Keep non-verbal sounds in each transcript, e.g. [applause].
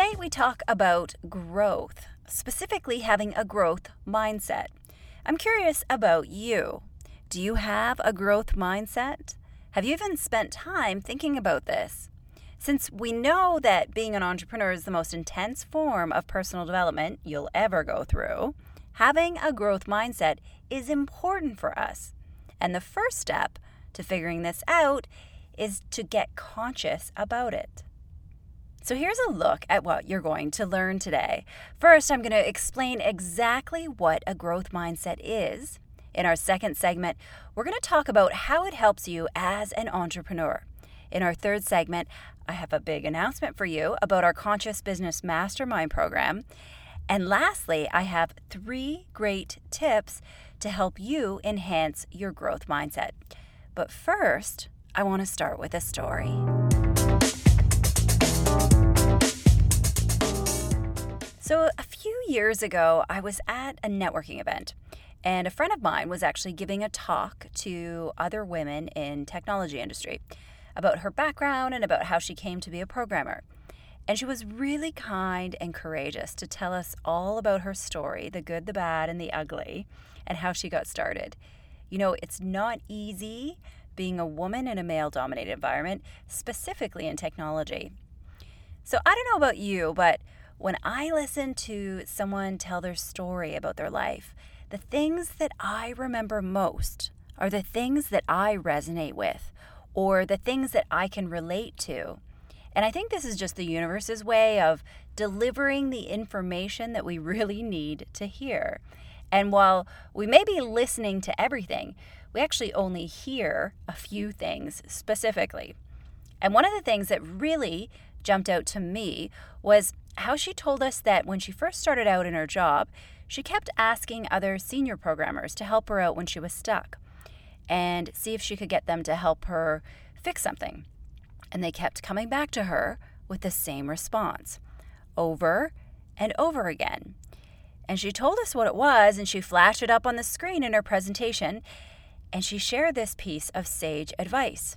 Today, we talk about growth, specifically having a growth mindset. I'm curious about you. Do you have a growth mindset? Have you even spent time thinking about this? Since we know that being an entrepreneur is the most intense form of personal development you'll ever go through, having a growth mindset is important for us. And the first step to figuring this out is to get conscious about it. So, here's a look at what you're going to learn today. First, I'm going to explain exactly what a growth mindset is. In our second segment, we're going to talk about how it helps you as an entrepreneur. In our third segment, I have a big announcement for you about our Conscious Business Mastermind program. And lastly, I have three great tips to help you enhance your growth mindset. But first, I want to start with a story. So, a few years ago, I was at a networking event, and a friend of mine was actually giving a talk to other women in technology industry about her background and about how she came to be a programmer. And she was really kind and courageous to tell us all about her story the good, the bad, and the ugly, and how she got started. You know, it's not easy being a woman in a male dominated environment, specifically in technology. So I don't know about you, but when I listen to someone tell their story about their life, the things that I remember most are the things that I resonate with or the things that I can relate to. And I think this is just the universe's way of delivering the information that we [laughs] really need to hear. And while we may be listening to everything, we actually only hear a few things specifically. And one of the things that really jumped out to me was how she told us that when she first started out in her job, she kept asking other senior programmers to help her out when she was stuck and see if she could get them to help her fix something. And they kept coming back to her with the same response over and over again. And she told us what it was, and she flashed it up on the screen in her presentation, and she shared this piece of sage advice.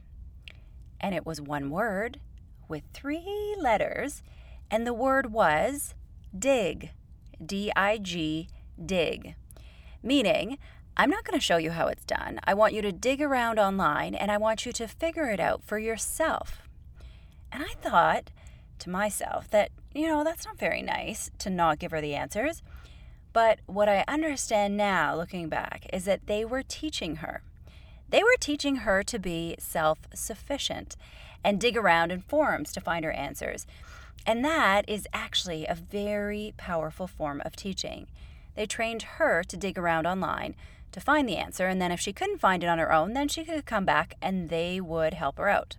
And it was one word with three letters, and the word was dig. D I G, dig. Meaning, I'm not going to show you how it's done. I want you to dig around online and I want you to figure it out for yourself. And I thought to myself that, you know, that's not very nice to not give her the answers. But what I understand now, looking back, is that they were teaching her. They were teaching her to be self sufficient and dig around in forums to find her answers. And that is actually a very powerful form of teaching. They trained her to dig around online to find the answer, and then if she couldn't find it on her own, then she could come back and they would help her out.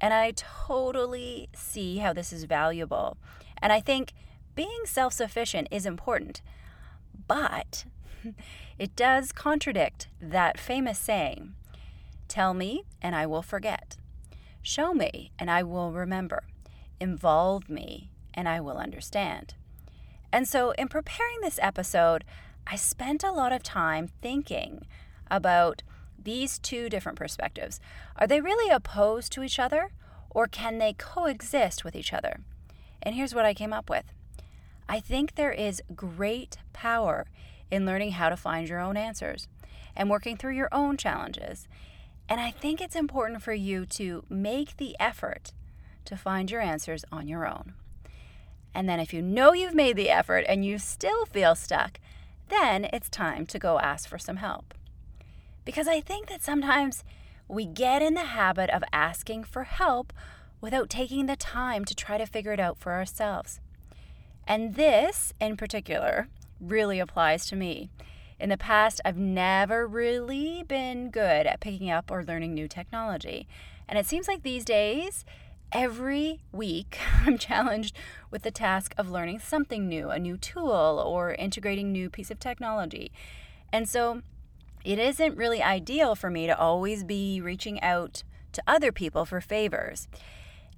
And I totally see how this is valuable. And I think being self sufficient is important, but [laughs] it does contradict that famous saying tell me and I will forget, show me and I will remember, involve me and I will understand. And so, in preparing this episode, I spent a lot of time thinking about these two different perspectives. Are they really opposed to each other, or can they coexist with each other? And here's what I came up with I think there is great power in learning how to find your own answers and working through your own challenges. And I think it's important for you to make the effort to find your answers on your own. And then, if you know you've made the effort and you still feel stuck, then it's time to go ask for some help. Because I think that sometimes we get in the habit of asking for help without taking the time to try to figure it out for ourselves. And this, in particular, really applies to me. In the past, I've never really been good at picking up or learning new technology. And it seems like these days, every week, [laughs] I'm challenged with the task of learning something new, a new tool, or integrating new piece of technology. And so it isn't really ideal for me to always be reaching out to other people for favors.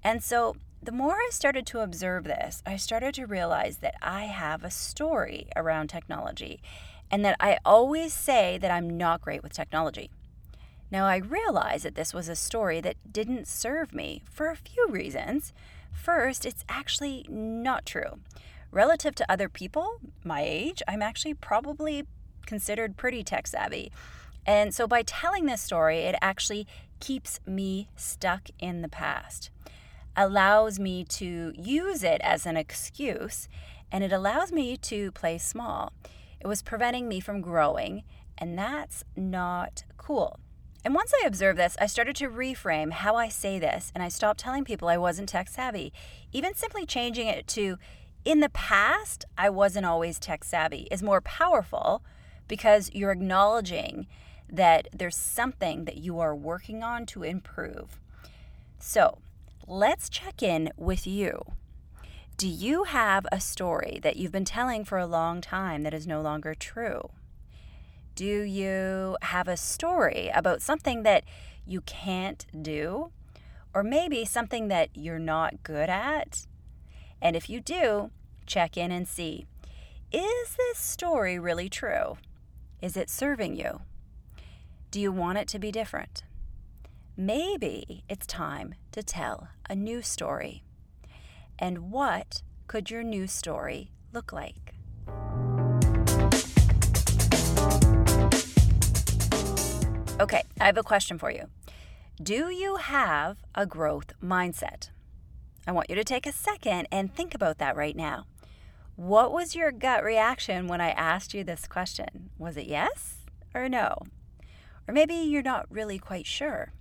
And so the more I started to observe this, I started to realize that I have a story around technology and that I always say that I'm not great with technology. Now, I realized that this was a story that didn't serve me for a few reasons. First, it's actually not true. Relative to other people my age, I'm actually probably considered pretty tech savvy. And so by telling this story, it actually keeps me stuck in the past, allows me to use it as an excuse, and it allows me to play small. It was preventing me from growing, and that's not cool. And once I observed this, I started to reframe how I say this, and I stopped telling people I wasn't tech savvy. Even simply changing it to, in the past, I wasn't always tech savvy, is more powerful because you're acknowledging that there's something that you are working on to improve. So let's check in with you. Do you have a story that you've been telling for a long time that is no longer true? Do you have a story about something that you can't do? Or maybe something that you're not good at? And if you do, check in and see is this story really true? Is it serving you? Do you want it to be different? Maybe it's time to tell a new story. And what could your new story look like? Okay, I have a question for you. Do you have a growth mindset? I want you to take a second and think about that right now. What was your gut reaction when I asked you this question? Was it yes or no? Or maybe you're not really quite sure.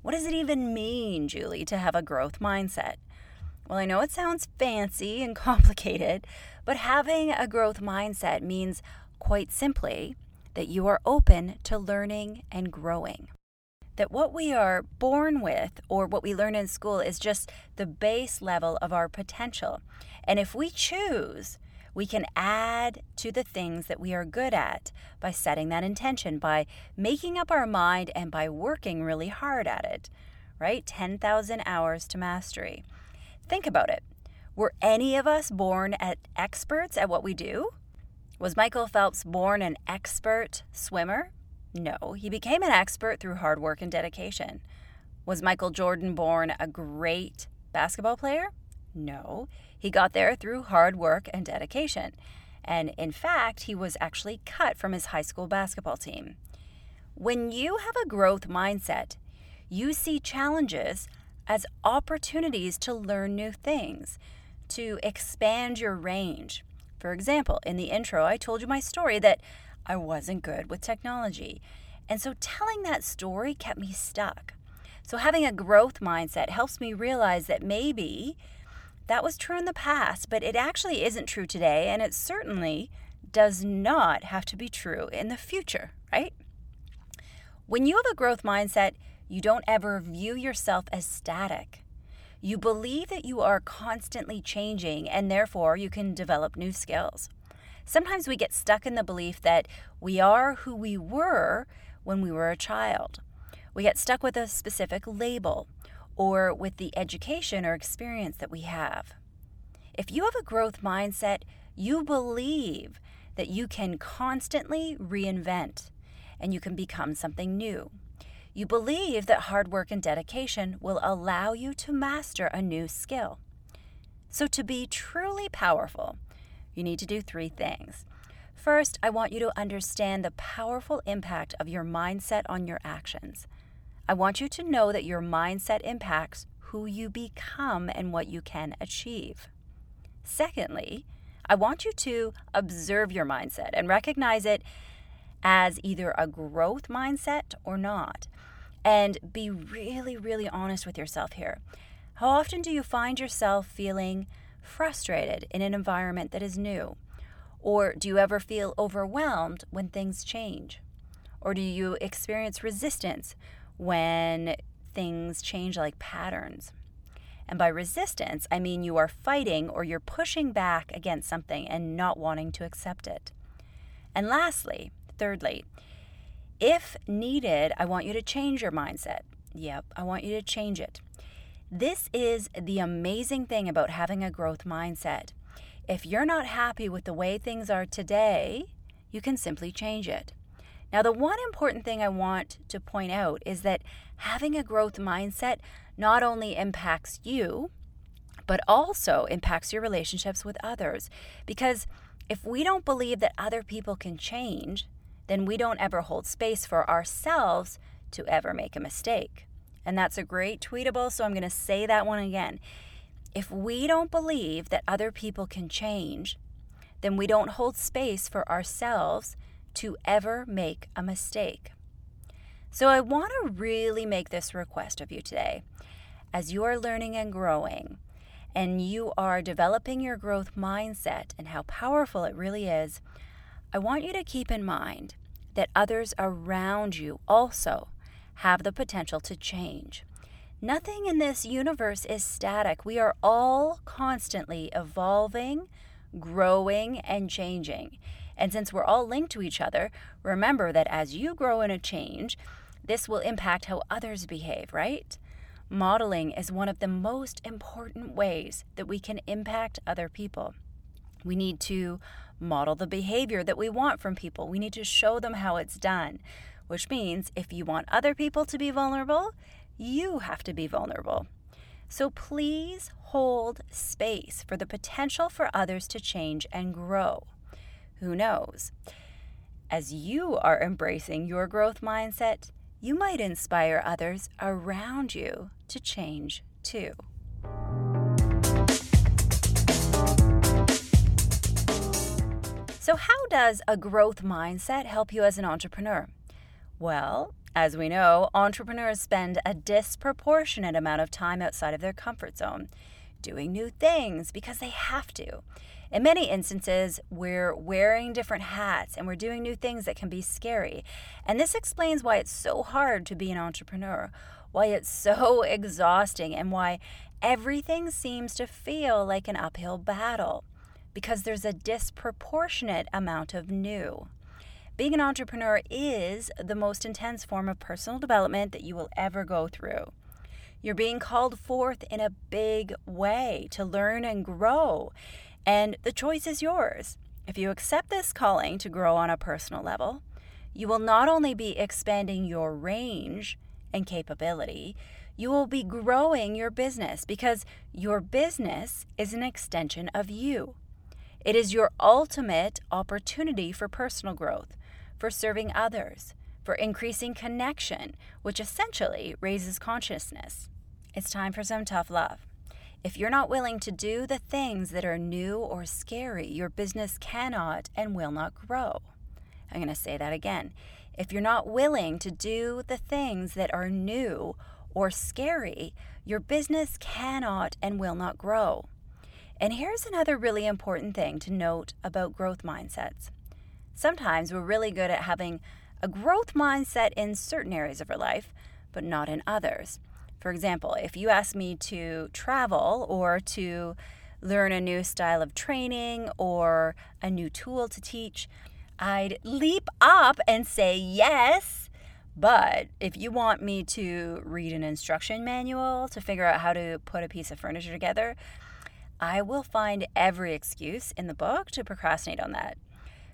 What does it even mean, Julie, to have a growth mindset? Well, I know it sounds fancy and [laughs] complicated, but having a growth mindset means quite simply that you are open to learning and growing. That what we are born with or what we learn in school is just the base level of our potential. And if we choose, we can add to the things that we are good at by setting that intention, by making up our mind, and by working really hard at it, right? 10,000 hours to mastery. Think about it. Were any of us born at experts at what we do? Was Michael Phelps born an expert swimmer? No, he became an expert through hard work and dedication. Was Michael Jordan born a great basketball player? No, he got there through hard work and dedication. And in fact, he was actually cut from his high school basketball team. When you have a growth mindset, you see challenges as opportunities to learn new things, to expand your range. For example, in the intro, I told you my story that I wasn't good with technology. And so telling that story kept me stuck. So having a growth mindset helps me realize that maybe that was true in the past, but it actually isn't true today, and it certainly does not have to be true in the future, right? When you have a growth mindset, you don't ever view yourself as static. You believe that you are constantly changing and therefore you can develop new skills. Sometimes we get stuck in the belief that we are who we were when we were a child. We get stuck with a specific label or with the education or experience that we have. If you have a growth mindset, you believe that you can constantly reinvent and you can become something new. You believe that hard work and dedication will allow you to master a new skill. So, to be truly powerful, you need to do three things. First, I want you to understand the powerful impact of your mindset on your actions. I want you to know that your mindset impacts who you become and what you can achieve. Secondly, I want you to observe your mindset and recognize it as either a growth mindset or not. And be really, really honest with yourself here. How often do you find yourself feeling frustrated in an environment that is new? Or do you ever feel overwhelmed when things change? Or do you experience resistance when things change like patterns. And by resistance, I mean you are fighting or you're pushing back against something and not wanting to accept it. And lastly, thirdly, if needed, I want you to change your mindset. Yep, I want you to change it. This is the amazing thing about having a growth mindset. If you're not happy with the way things are today, you can simply change it. Now, the one important thing I want to point out is that having a growth mindset not only impacts you, but also impacts your relationships with others. Because if we don't believe that other people can change, then we don't ever hold space for ourselves to ever make a mistake. And that's a great tweetable, so I'm going to say that one again. If we don't believe that other people can change, then we don't hold space for ourselves to ever make a mistake. So I want to really make this request of you today. As you are learning and growing, and you are developing your growth mindset and how powerful it really is, I want you to keep in mind that others around you also have the potential to change. Nothing in this universe is static. We are all constantly evolving, growing, and changing. And since we're all linked to each other, remember that as you grow and change, this will impact how others behave, right? Modeling is one of the most important ways that we can impact other people. We need to model the behavior that we want from people. We need to show them how it's done, which means if you want other people to be vulnerable, you have to be vulnerable. So please hold space for the potential for others to change and grow. Who knows? As you are embracing your growth mindset, you might inspire others around you to change too. So, how does a growth mindset help you as an entrepreneur? Well, as we know, entrepreneurs spend a disproportionate amount of time outside of their comfort zone, doing new things because they have to. In many instances, we're wearing different hats and we're doing new things that can be scary. And this explains why it's so hard to be an entrepreneur, why it's [laughs] so exhausting, and why everything seems to feel like an uphill battle because there's a disproportionate amount of new. Being an entrepreneur is the most intense form of personal development that you will ever go through. You're being called forth in a big way to learn and grow. And the choice is yours. If you accept this calling to grow on a personal level, you will not only be expanding your range and capability, you will be growing your business because your business is an extension of you. It is your ultimate opportunity for personal growth, for serving others, for increasing connection, which essentially raises consciousness. It's time for some tough love. If you're not willing to do the things that are new or scary, your business cannot and will not grow. I'm going to say that again. If you're not willing to do the things that are new or scary, your business cannot and will not grow. And here's another really important thing to note about growth mindsets. Sometimes we're really good at having a growth mindset in certain areas of our life, but not in others. For example, if you ask me to travel or to learn a new style of training or a new tool to teach, I'd leap up and say yes. But if you want me to read an instruction manual to figure out how to put a piece of furniture together, I will find every excuse in the book to procrastinate on that.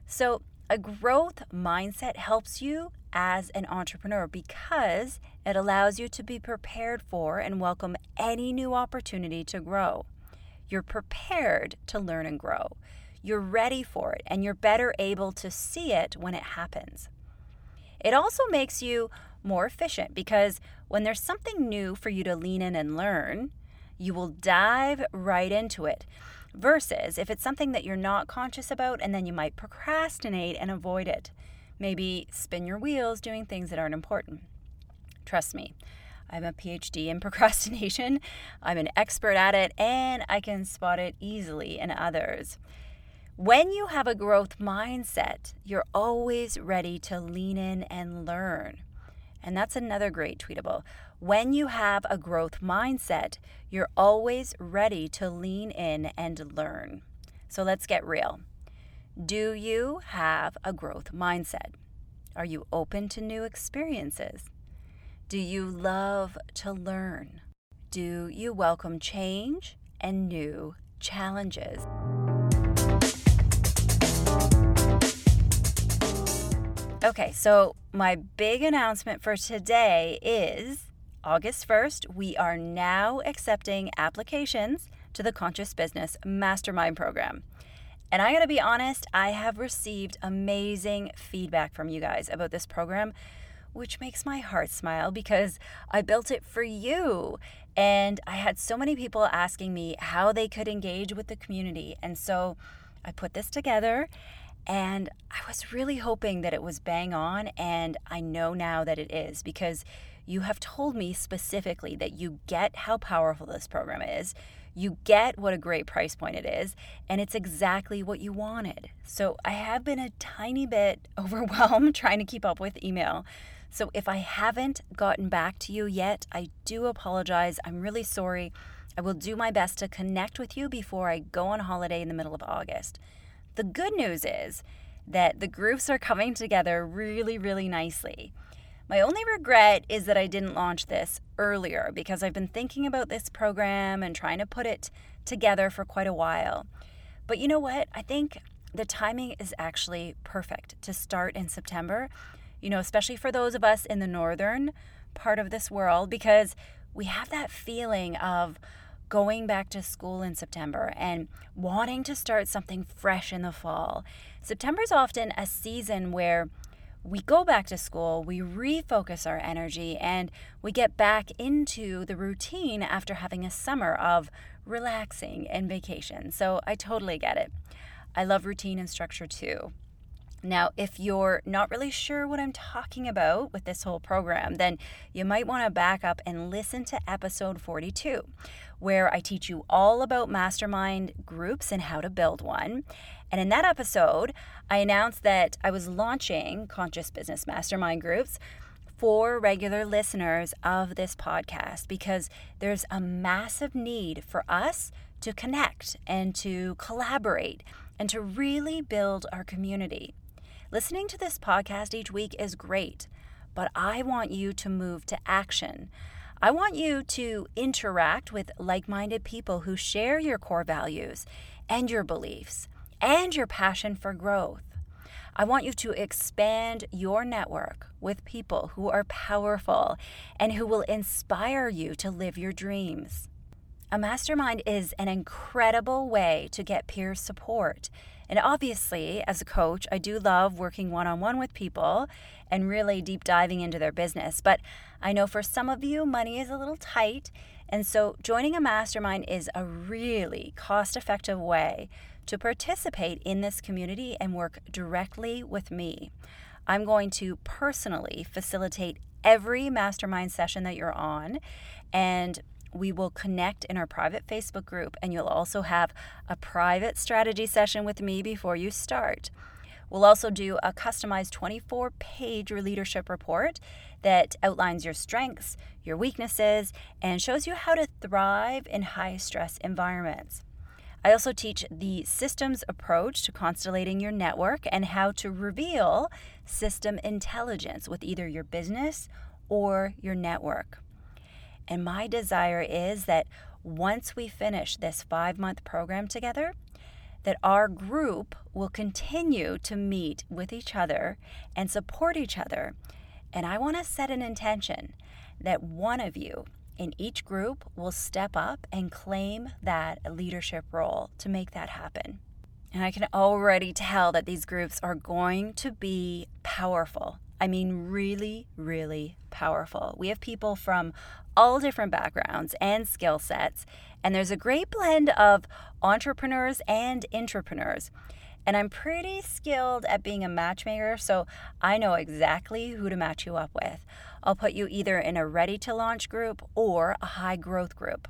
So, a growth mindset helps you as an entrepreneur because it allows you to be prepared for and welcome any new opportunity to grow. You're prepared to learn and grow. You're ready for it, and you're better able to see it when it happens. It also makes you more efficient because when there's something new for you to lean in and learn, you will dive right into it. Versus if it's something that you're not conscious about and then you might procrastinate and avoid it. Maybe spin your wheels doing things that aren't important. Trust me, I'm a PhD [laughs] in procrastination. I'm an expert at it and I can spot it easily in others. When you have a growth mindset, you're always ready to lean in and learn. And that's another great tweetable. When you have a growth mindset, you're always ready to lean in and learn. So let's get real. Do you have a growth mindset? Are you open to new experiences? Do you love to learn? Do you welcome change and new challenges? Okay, so my big announcement for today is August 1st, we are now accepting applications to the Conscious Business Mastermind Program. And I gotta be honest, I have received amazing feedback from you guys about this program, which makes my heart smile because I built it for you. And I had so many people asking me how they could engage with the community. And so I put this together and I was really hoping that it was bang on. And I know now that it is because you have told me specifically that you get how powerful this program is. You get what a great price point it is, and it's exactly what you wanted. So, I have been a tiny bit [laughs] overwhelmed trying to keep up with email. So, if I haven't gotten back to you yet, I do apologize. I'm really sorry. I will do my best to connect with you before I go on holiday in the middle of August. The good news is that the groups are coming together really, really nicely. My only regret is that I didn't launch this earlier because I've been thinking about this program and trying to put it together for quite a while. But you know what? I think the timing is actually perfect to start in September, you know, especially for those of us in the northern part of this world, because we have that feeling of going back to school in September and wanting to start something fresh in the fall. September is often a season where we go back to school, we refocus our energy, and we get back into the routine after having a summer of relaxing and vacation. So I totally get it. I love routine and structure too. Now, if you're not really sure what I'm talking about with this whole program, then you might want to back up and listen to episode 42, where I teach you all about mastermind groups and how to build one. And in that episode, I announced that I was launching Conscious Business Mastermind groups for regular listeners of this podcast because there's a massive need for us to connect and to collaborate and to really build our community. Listening to this podcast each week is great, but I want you to move to action. I want you to interact with like minded people who share your core values and your beliefs and your passion for growth. I want you to expand your network with people who are powerful and who will inspire you to live your dreams. A mastermind is an incredible way to get peer support. And obviously, as a coach, I do love working one on one with people and really deep diving into their business. But I know for some of you, money is a little tight. And so, joining a mastermind is a really cost effective way to participate in this community and work directly with me. I'm going to personally facilitate every mastermind session that you're on, and we will connect in our private Facebook group, and you'll also have a private strategy session with me before you start. We'll also do a customized 24 page leadership report that outlines your strengths, your weaknesses, and shows you how to thrive in high stress environments. I also teach the systems approach to constellating your network and how to reveal system intelligence with either your business or your network. And my desire is that once we finish this five month program together, that our group will continue to meet with each other and support each other. And I want to set an intention that one of you in each group will step up and claim that leadership role to make that happen. And I can already tell that these groups are going to be powerful. I mean, really, really powerful. We have people from all different backgrounds and skill sets, and there's a great blend of entrepreneurs and intrapreneurs. And I'm pretty skilled at being a matchmaker, so I know exactly who to match you up with. I'll put you either in a ready to launch group or a high growth group.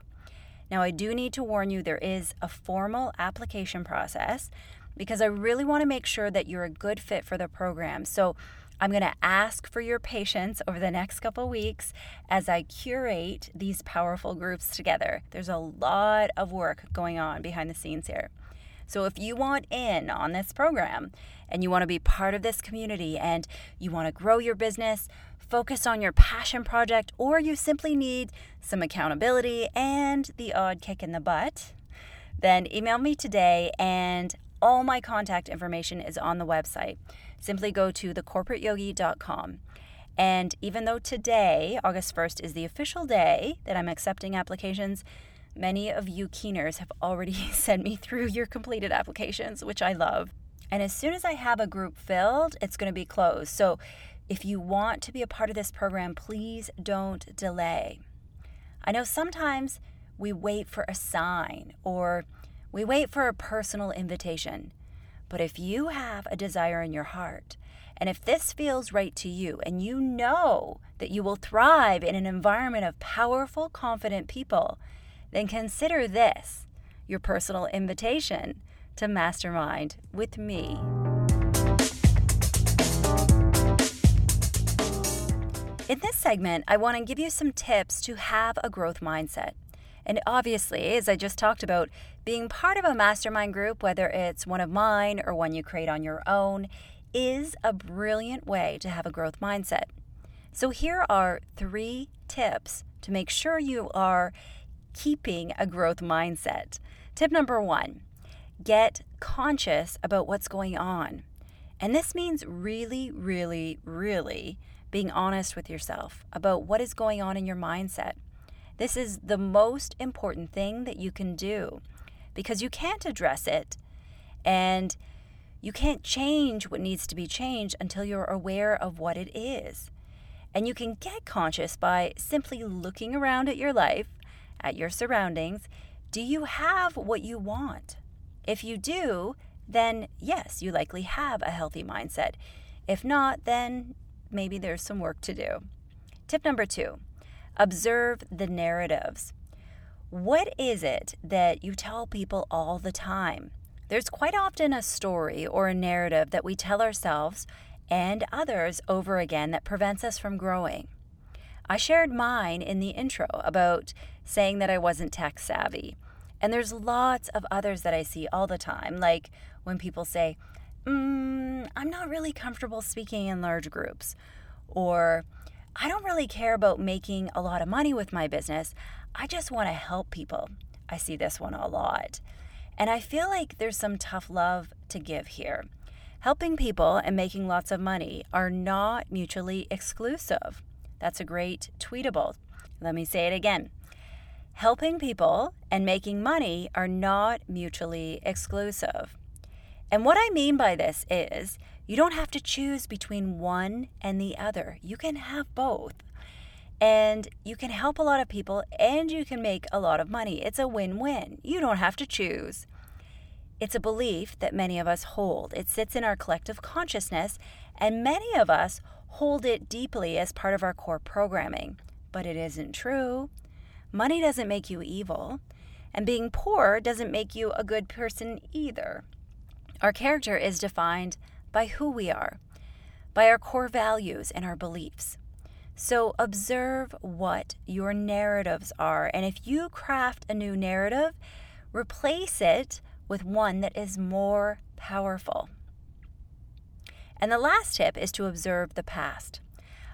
Now, I do need to warn you there is a formal application process because I really want to make sure that you're a good fit for the program. So, I'm going to ask for your patience over the next couple weeks as I curate these powerful groups together. There's a lot of work going on behind the scenes here. So if you want in on this program and you want to be part of this community and you want to grow your business, focus on your passion project, or you simply need some accountability and the odd kick in the butt, then email me today and all my contact information is on the website. Simply go to thecorporateyogi.com. And even though today, August 1st, is the official day that I'm accepting applications, many of you keeners have already [laughs] sent me through your completed applications, which I love. And as soon as I have a group filled, it's going to be closed. So if you want to be a part of this program, please don't delay. I know sometimes we wait for a sign or we wait for a personal invitation. But if you have a desire in your heart, and if this feels right to you, and you know that you will thrive in an environment of powerful, confident people, then consider this your personal invitation to mastermind with me. In this segment, I want to give you some tips to have a growth mindset. And obviously, as I just talked about, being part of a mastermind group, whether it's one of mine or one you create on your own, is a brilliant way to have a growth mindset. So, here are three tips to make sure you are keeping a growth mindset. Tip number one get conscious about what's going on. And this means really, really, really being honest with yourself about what is going on in your mindset. This is the most important thing that you can do because you can't address it and you can't change what needs to be changed until you're aware of what it is. And you can get conscious by simply looking around at your life, at your surroundings. Do you have what you want? If you do, then yes, you likely have a healthy mindset. If not, then maybe there's some work to do. Tip number two observe the narratives. What is it that you tell people all the time? There's quite often a story or a narrative that we tell ourselves and others over again that prevents us from growing. I shared mine in the intro about saying that I wasn't tech savvy. And there's lots of others that I see all the time, like when people say, mm, I'm not really comfortable speaking in large groups, or I don't really care about making a lot of money with my business. I just want to help people. I see this one a lot. And I feel like there's some tough love to give here. Helping people and making lots of money are not mutually exclusive. That's a great tweetable. Let me say it again. Helping people and making money are not mutually exclusive. And what I mean by this is you don't have to choose between one and the other. You can have both. And you can help a lot of people and you can make a lot of money. It's a win win. You don't have to choose. It's a belief that many of us hold. It sits in our collective consciousness, and many of us hold it deeply as part of our core programming. But it isn't true. Money doesn't make you evil, and being poor doesn't make you a good person either. Our character is defined by who we are, by our core values and our beliefs. So observe what your narratives are. And if you craft a new narrative, replace it with one that is more powerful. And the last tip is to observe the past.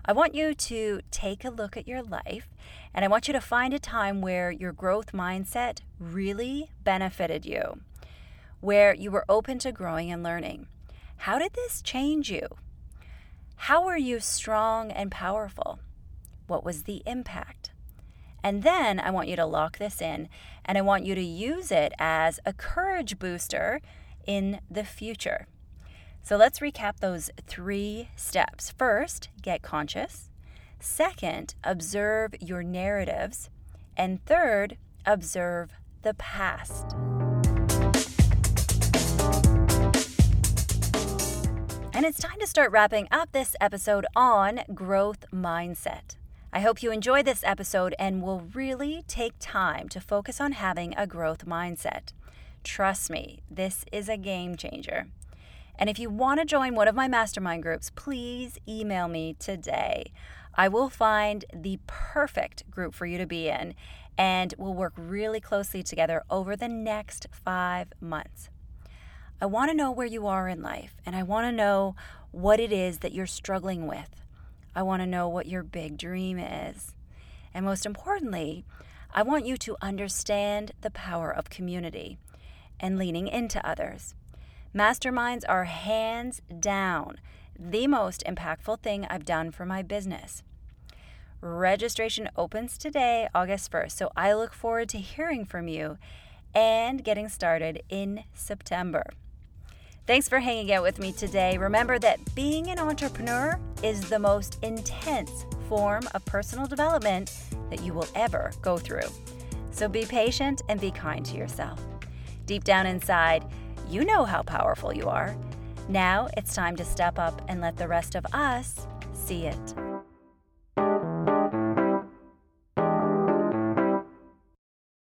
I want you to take a look at your life and I want you to find a time where your growth mindset really benefited you where you were open to growing and learning. How did this change you? How were you strong and powerful? What was the impact? And then I want you to lock this in and I want you to use it as a courage booster in the future. So let's recap those three steps. First, get conscious. Second, observe your narratives. And third, observe the past. And it's time to start wrapping up this episode on growth mindset. I hope you enjoyed this episode and will really take time to focus on having a growth mindset. Trust me, this is a game changer. And if you want to join one of my mastermind groups, please email me today. I will find the perfect group for you to be in and we'll work really closely together over the next five months. I want to know where you are in life and I want to know what it is that you're struggling with. I want to know what your big dream is. And most importantly, I want you to understand the power of community and leaning into others. Masterminds are hands down the most impactful thing I've done for my business. Registration opens today, August 1st, so I look forward to hearing from you and getting started in September. Thanks for hanging out with me today. Remember that being an entrepreneur is the most intense form of personal development that you will ever go through. So be patient and be kind to yourself. Deep down inside, you know how powerful you are. Now it's time to step up and let the rest of us see it.